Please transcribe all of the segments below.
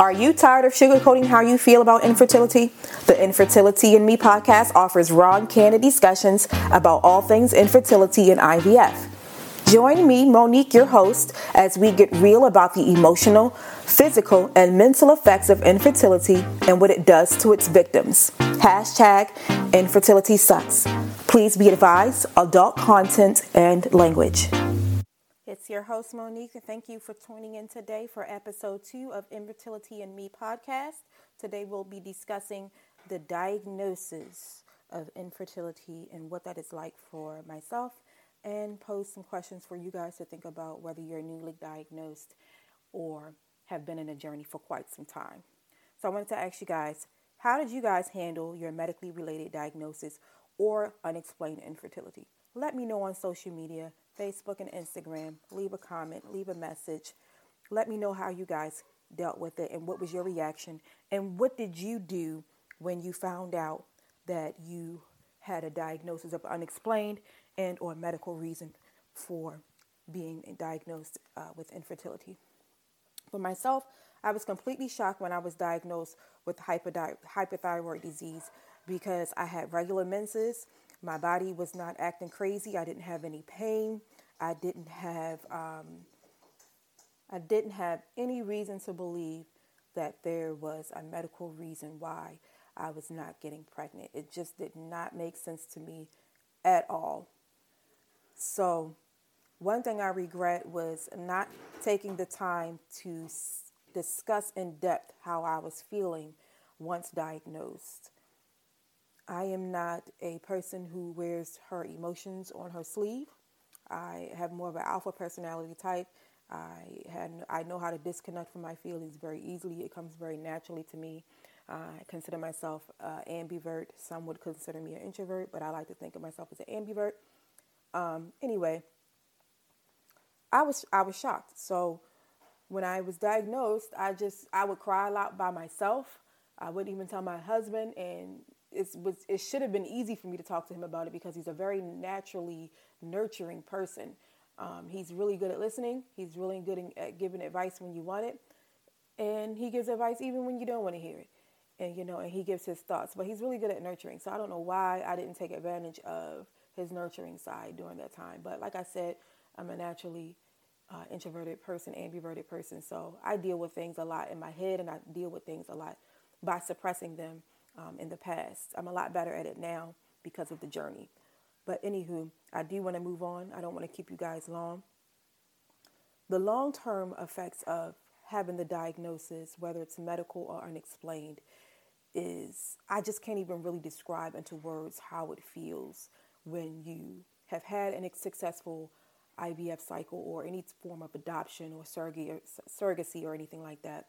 Are you tired of sugarcoating how you feel about infertility? The Infertility and Me podcast offers raw and candid discussions about all things infertility and IVF. Join me, Monique, your host, as we get real about the emotional, physical, and mental effects of infertility and what it does to its victims. Hashtag infertility sucks. Please be advised adult content and language. Your host, Monique, and thank you for tuning in today for episode two of Infertility and Me podcast. Today we'll be discussing the diagnosis of infertility and what that is like for myself, and pose some questions for you guys to think about whether you're newly diagnosed or have been in a journey for quite some time. So I wanted to ask you guys, how did you guys handle your medically related diagnosis or unexplained infertility? Let me know on social media Facebook and Instagram. Leave a comment, leave a message. Let me know how you guys dealt with it and what was your reaction and what did you do when you found out that you had a diagnosis of unexplained and or medical reason for being diagnosed uh, with infertility. For myself, I was completely shocked when I was diagnosed with hypothyroid disease because I had regular menses my body was not acting crazy. I didn't have any pain. I didn't have um, I didn't have any reason to believe that there was a medical reason why I was not getting pregnant. It just did not make sense to me at all. So, one thing I regret was not taking the time to s- discuss in depth how I was feeling once diagnosed. I am not a person who wears her emotions on her sleeve. I have more of an alpha personality type. I had I know how to disconnect from my feelings very easily. It comes very naturally to me. Uh, I consider myself uh, ambivert. Some would consider me an introvert, but I like to think of myself as an ambivert. Um, anyway, I was I was shocked. So when I was diagnosed, I just I would cry a lot by myself. I wouldn't even tell my husband, and it was it should have been easy for me to talk to him about it because he's a very naturally nurturing person. Um, he's really good at listening. He's really good at giving advice when you want it, and he gives advice even when you don't want to hear it. And you know, and he gives his thoughts. But he's really good at nurturing. So I don't know why I didn't take advantage of his nurturing side during that time. But like I said, I'm a naturally uh, introverted person, ambiverted person. So I deal with things a lot in my head, and I deal with things a lot by suppressing them um, in the past. I'm a lot better at it now because of the journey. But anywho, I do want to move on. I don't want to keep you guys long. The long term effects of having the diagnosis, whether it's medical or unexplained, is I just can't even really describe into words how it feels when you have had a successful IVF cycle or any form of adoption or surrogacy or anything like that.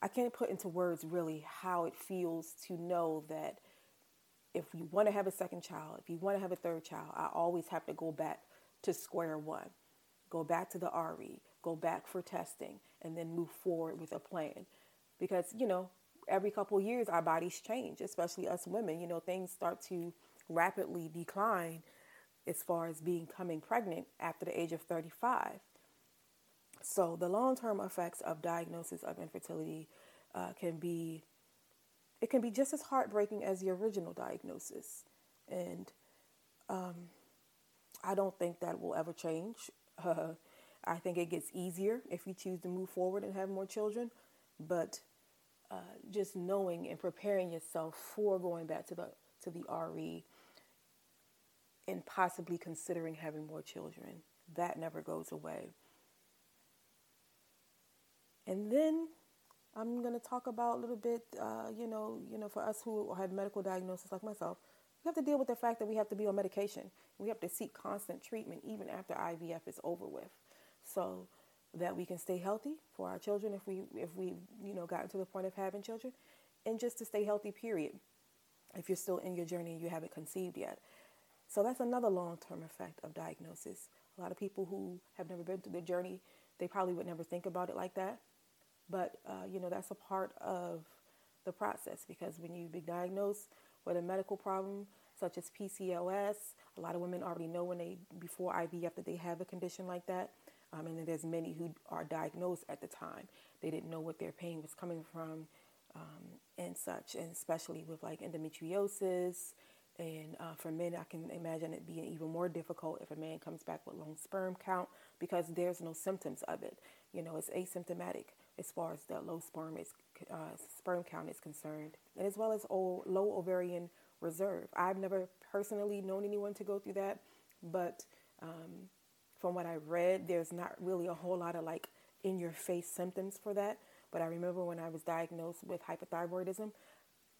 I can't put into words really how it feels to know that if you want to have a second child, if you want to have a third child, I always have to go back to square one, go back to the RE, go back for testing, and then move forward with a plan. Because, you know, every couple years our bodies change, especially us women. You know, things start to rapidly decline as far as becoming pregnant after the age of 35. So, the long term effects of diagnosis of infertility uh, can be it can be just as heartbreaking as the original diagnosis, and um, I don't think that will ever change. Uh, I think it gets easier if you choose to move forward and have more children, but uh, just knowing and preparing yourself for going back to the to the RE and possibly considering having more children that never goes away. And then I'm going to talk about a little bit, uh, you know, you know, for us who have medical diagnosis like myself, we have to deal with the fact that we have to be on medication. We have to seek constant treatment even after IVF is over with, so that we can stay healthy for our children if we if we you know gotten to the point of having children, and just to stay healthy. Period. If you're still in your journey and you haven't conceived yet, so that's another long-term effect of diagnosis. A lot of people who have never been through the journey, they probably would never think about it like that but, uh, you know, that's a part of the process because when you be diagnosed with a medical problem such as PCOS, a lot of women already know when they, before IVF, that they have a condition like that. Um, and there's many who are diagnosed at the time. They didn't know what their pain was coming from um, and such, and especially with like endometriosis. And uh, for men, I can imagine it being even more difficult if a man comes back with low sperm count because there's no symptoms of it. You know, it's asymptomatic as far as the low sperm is uh, sperm count is concerned, and as well as low ovarian reserve. I've never personally known anyone to go through that, but um, from what I've read, there's not really a whole lot of like in your face symptoms for that. But I remember when I was diagnosed with hypothyroidism,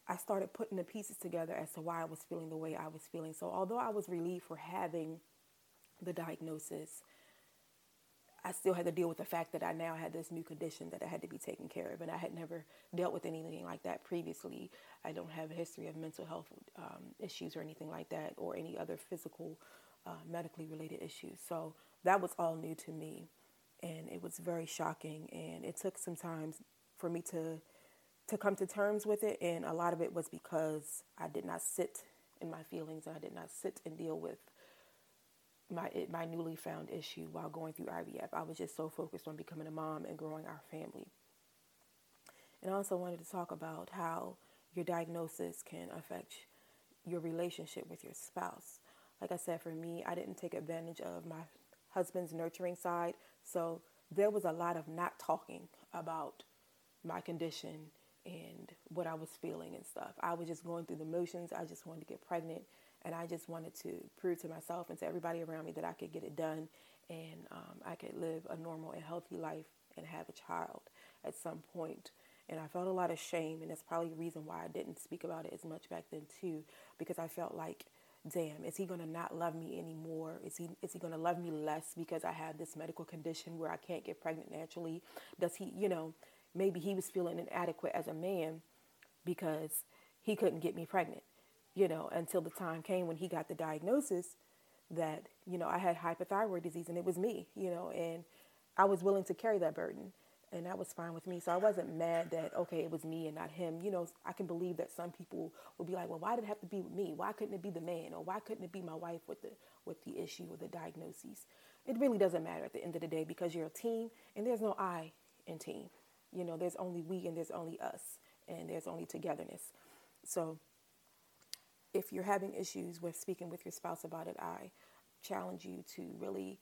I started putting the pieces together as to why I was feeling the way I was feeling. So although I was relieved for having the diagnosis, I still had to deal with the fact that I now had this new condition that I had to be taken care of, and I had never dealt with anything like that previously. I don't have a history of mental health um, issues or anything like that, or any other physical, uh, medically related issues. So that was all new to me, and it was very shocking. And it took some time for me to to come to terms with it, and a lot of it was because I did not sit in my feelings, and I did not sit and deal with my my newly found issue while going through IVF. I was just so focused on becoming a mom and growing our family. And I also wanted to talk about how your diagnosis can affect your relationship with your spouse. Like I said, for me, I didn't take advantage of my husband's nurturing side, so there was a lot of not talking about my condition and what I was feeling and stuff. I was just going through the motions. I just wanted to get pregnant and I just wanted to prove to myself and to everybody around me that I could get it done and um, I could live a normal and healthy life and have a child at some point. And I felt a lot of shame, and that's probably the reason why I didn't speak about it as much back then too, because I felt like, damn, is he gonna not love me anymore? Is he is he gonna love me less because I have this medical condition where I can't get pregnant naturally? Does he, you know, maybe he was feeling inadequate as a man because he couldn't get me pregnant you know, until the time came when he got the diagnosis that, you know, I had hypothyroid disease and it was me, you know, and I was willing to carry that burden and that was fine with me. So I wasn't mad that, okay, it was me and not him. You know, I can believe that some people will be like, well, why did it have to be with me? Why couldn't it be the man? Or why couldn't it be my wife with the, with the issue or the diagnosis? It really doesn't matter at the end of the day because you're a team and there's no I in team. You know, there's only we and there's only us and there's only togetherness. So if you're having issues with speaking with your spouse about it, I challenge you to really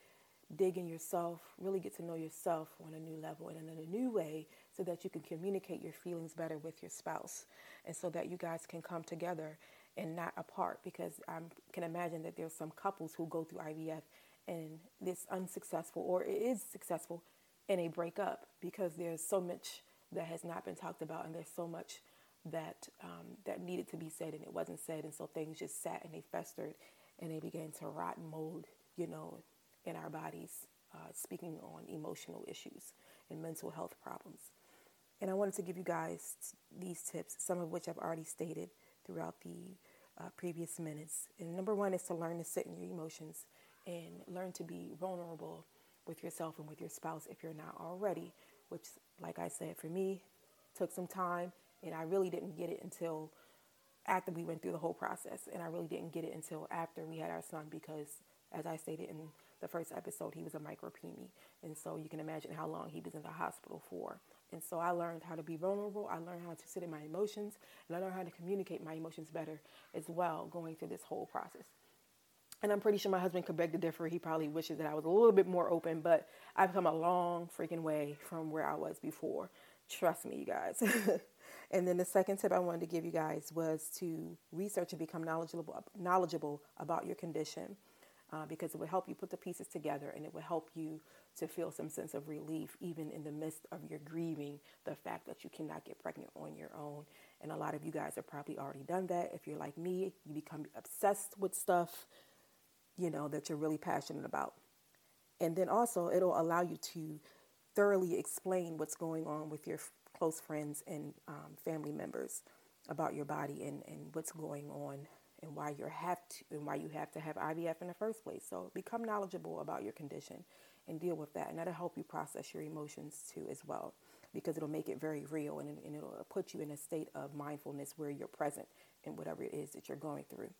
dig in yourself, really get to know yourself on a new level and in a new way so that you can communicate your feelings better with your spouse and so that you guys can come together and not apart because I can imagine that there's some couples who go through IVF and this unsuccessful or it is successful and they break up because there's so much that has not been talked about and there's so much that um, that needed to be said and it wasn't said, and so things just sat and they festered and they began to rot and mold, you know, in our bodies. Uh, speaking on emotional issues and mental health problems. And I wanted to give you guys t- these tips, some of which I've already stated throughout the uh, previous minutes. And number one is to learn to sit in your emotions and learn to be vulnerable with yourself and with your spouse if you're not already, which, like I said, for me, took some time and I really didn't get it until after we went through the whole process. And I really didn't get it until after we had our son because, as I stated in the first episode, he was a micropreemie. And so you can imagine how long he was in the hospital for. And so I learned how to be vulnerable. I learned how to sit in my emotions. And I learned how to communicate my emotions better as well going through this whole process. And I'm pretty sure my husband could beg to differ. He probably wishes that I was a little bit more open, but I've come a long freaking way from where I was before. Trust me, you guys. And then the second tip I wanted to give you guys was to research and become knowledgeable knowledgeable about your condition. Uh, because it will help you put the pieces together and it will help you to feel some sense of relief even in the midst of your grieving the fact that you cannot get pregnant on your own and a lot of you guys have probably already done that if you're like me you become obsessed with stuff you know that you're really passionate about and then also it'll allow you to thoroughly explain what's going on with your close friends and um, family members about your body and, and what's going on and why you have to and why you have to have IVF in the first place. So become knowledgeable about your condition and deal with that, and that'll help you process your emotions too as well, because it'll make it very real and, and it'll put you in a state of mindfulness where you're present in whatever it is that you're going through.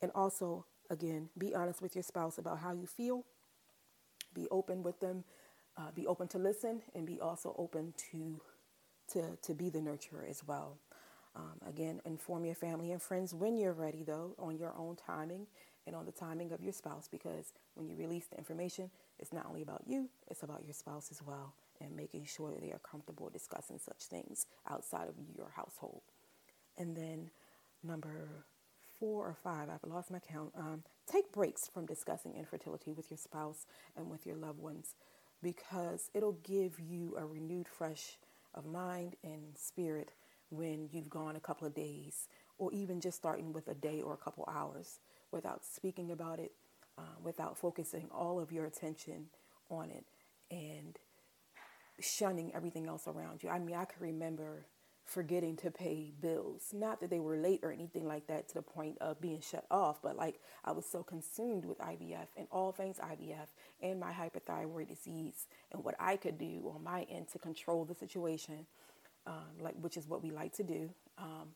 And also, again, be honest with your spouse about how you feel. Be open with them. Uh, be open to listen and be also open to to to be the nurturer as well. Um, again, inform your family and friends when you're ready, though, on your own timing and on the timing of your spouse, because when you release the information, it's not only about you, it's about your spouse as well, and making sure that they are comfortable discussing such things outside of your household. And then, number four or five, I've lost my count. Um, take breaks from discussing infertility with your spouse and with your loved ones because it'll give you a renewed fresh of mind and spirit when you've gone a couple of days or even just starting with a day or a couple hours without speaking about it, uh, without focusing all of your attention on it and shunning everything else around you. I mean, I can remember forgetting to pay bills. Not that they were late or anything like that to the point of being shut off, but like I was so consumed with IVF and all things IVF and my hyperthyroid disease and what I could do on my end to control the situation, um, like which is what we like to do. Um,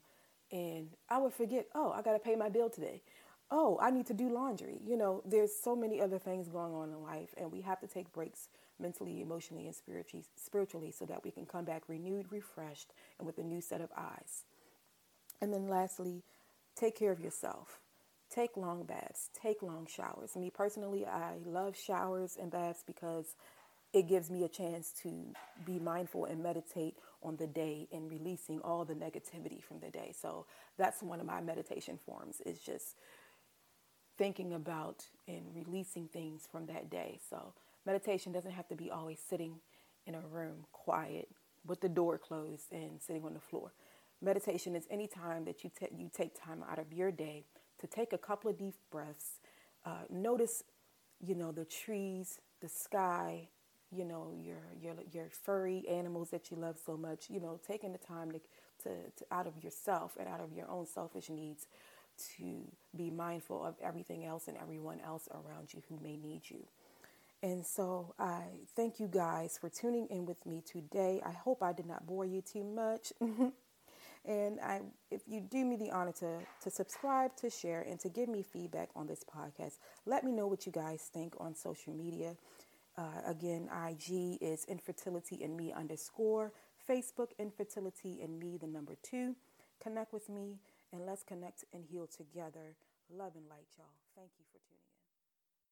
and I would forget, oh, I got to pay my bill today oh, I need to do laundry. You know, there's so many other things going on in life, and we have to take breaks mentally, emotionally, and spiritually, spiritually so that we can come back renewed, refreshed, and with a new set of eyes. And then lastly, take care of yourself. Take long baths, take long showers. Me personally, I love showers and baths because it gives me a chance to be mindful and meditate on the day and releasing all the negativity from the day. So that's one of my meditation forms is just thinking about and releasing things from that day. So meditation doesn't have to be always sitting in a room quiet with the door closed and sitting on the floor. Meditation is any time that you, you take time out of your day to take a couple of deep breaths. Uh, notice, you know, the trees, the sky, you know, your, your, your furry animals that you love so much, you know, taking the time to, to, to out of yourself and out of your own selfish needs to be mindful of everything else and everyone else around you who may need you. And so I thank you guys for tuning in with me today. I hope I did not bore you too much. and I, if you do me the honor to, to subscribe, to share, and to give me feedback on this podcast, let me know what you guys think on social media. Uh, again, IG is infertility and me underscore, Facebook infertility and me, the number two. Connect with me and let's connect and heal together. Love and light, y'all. Thank you for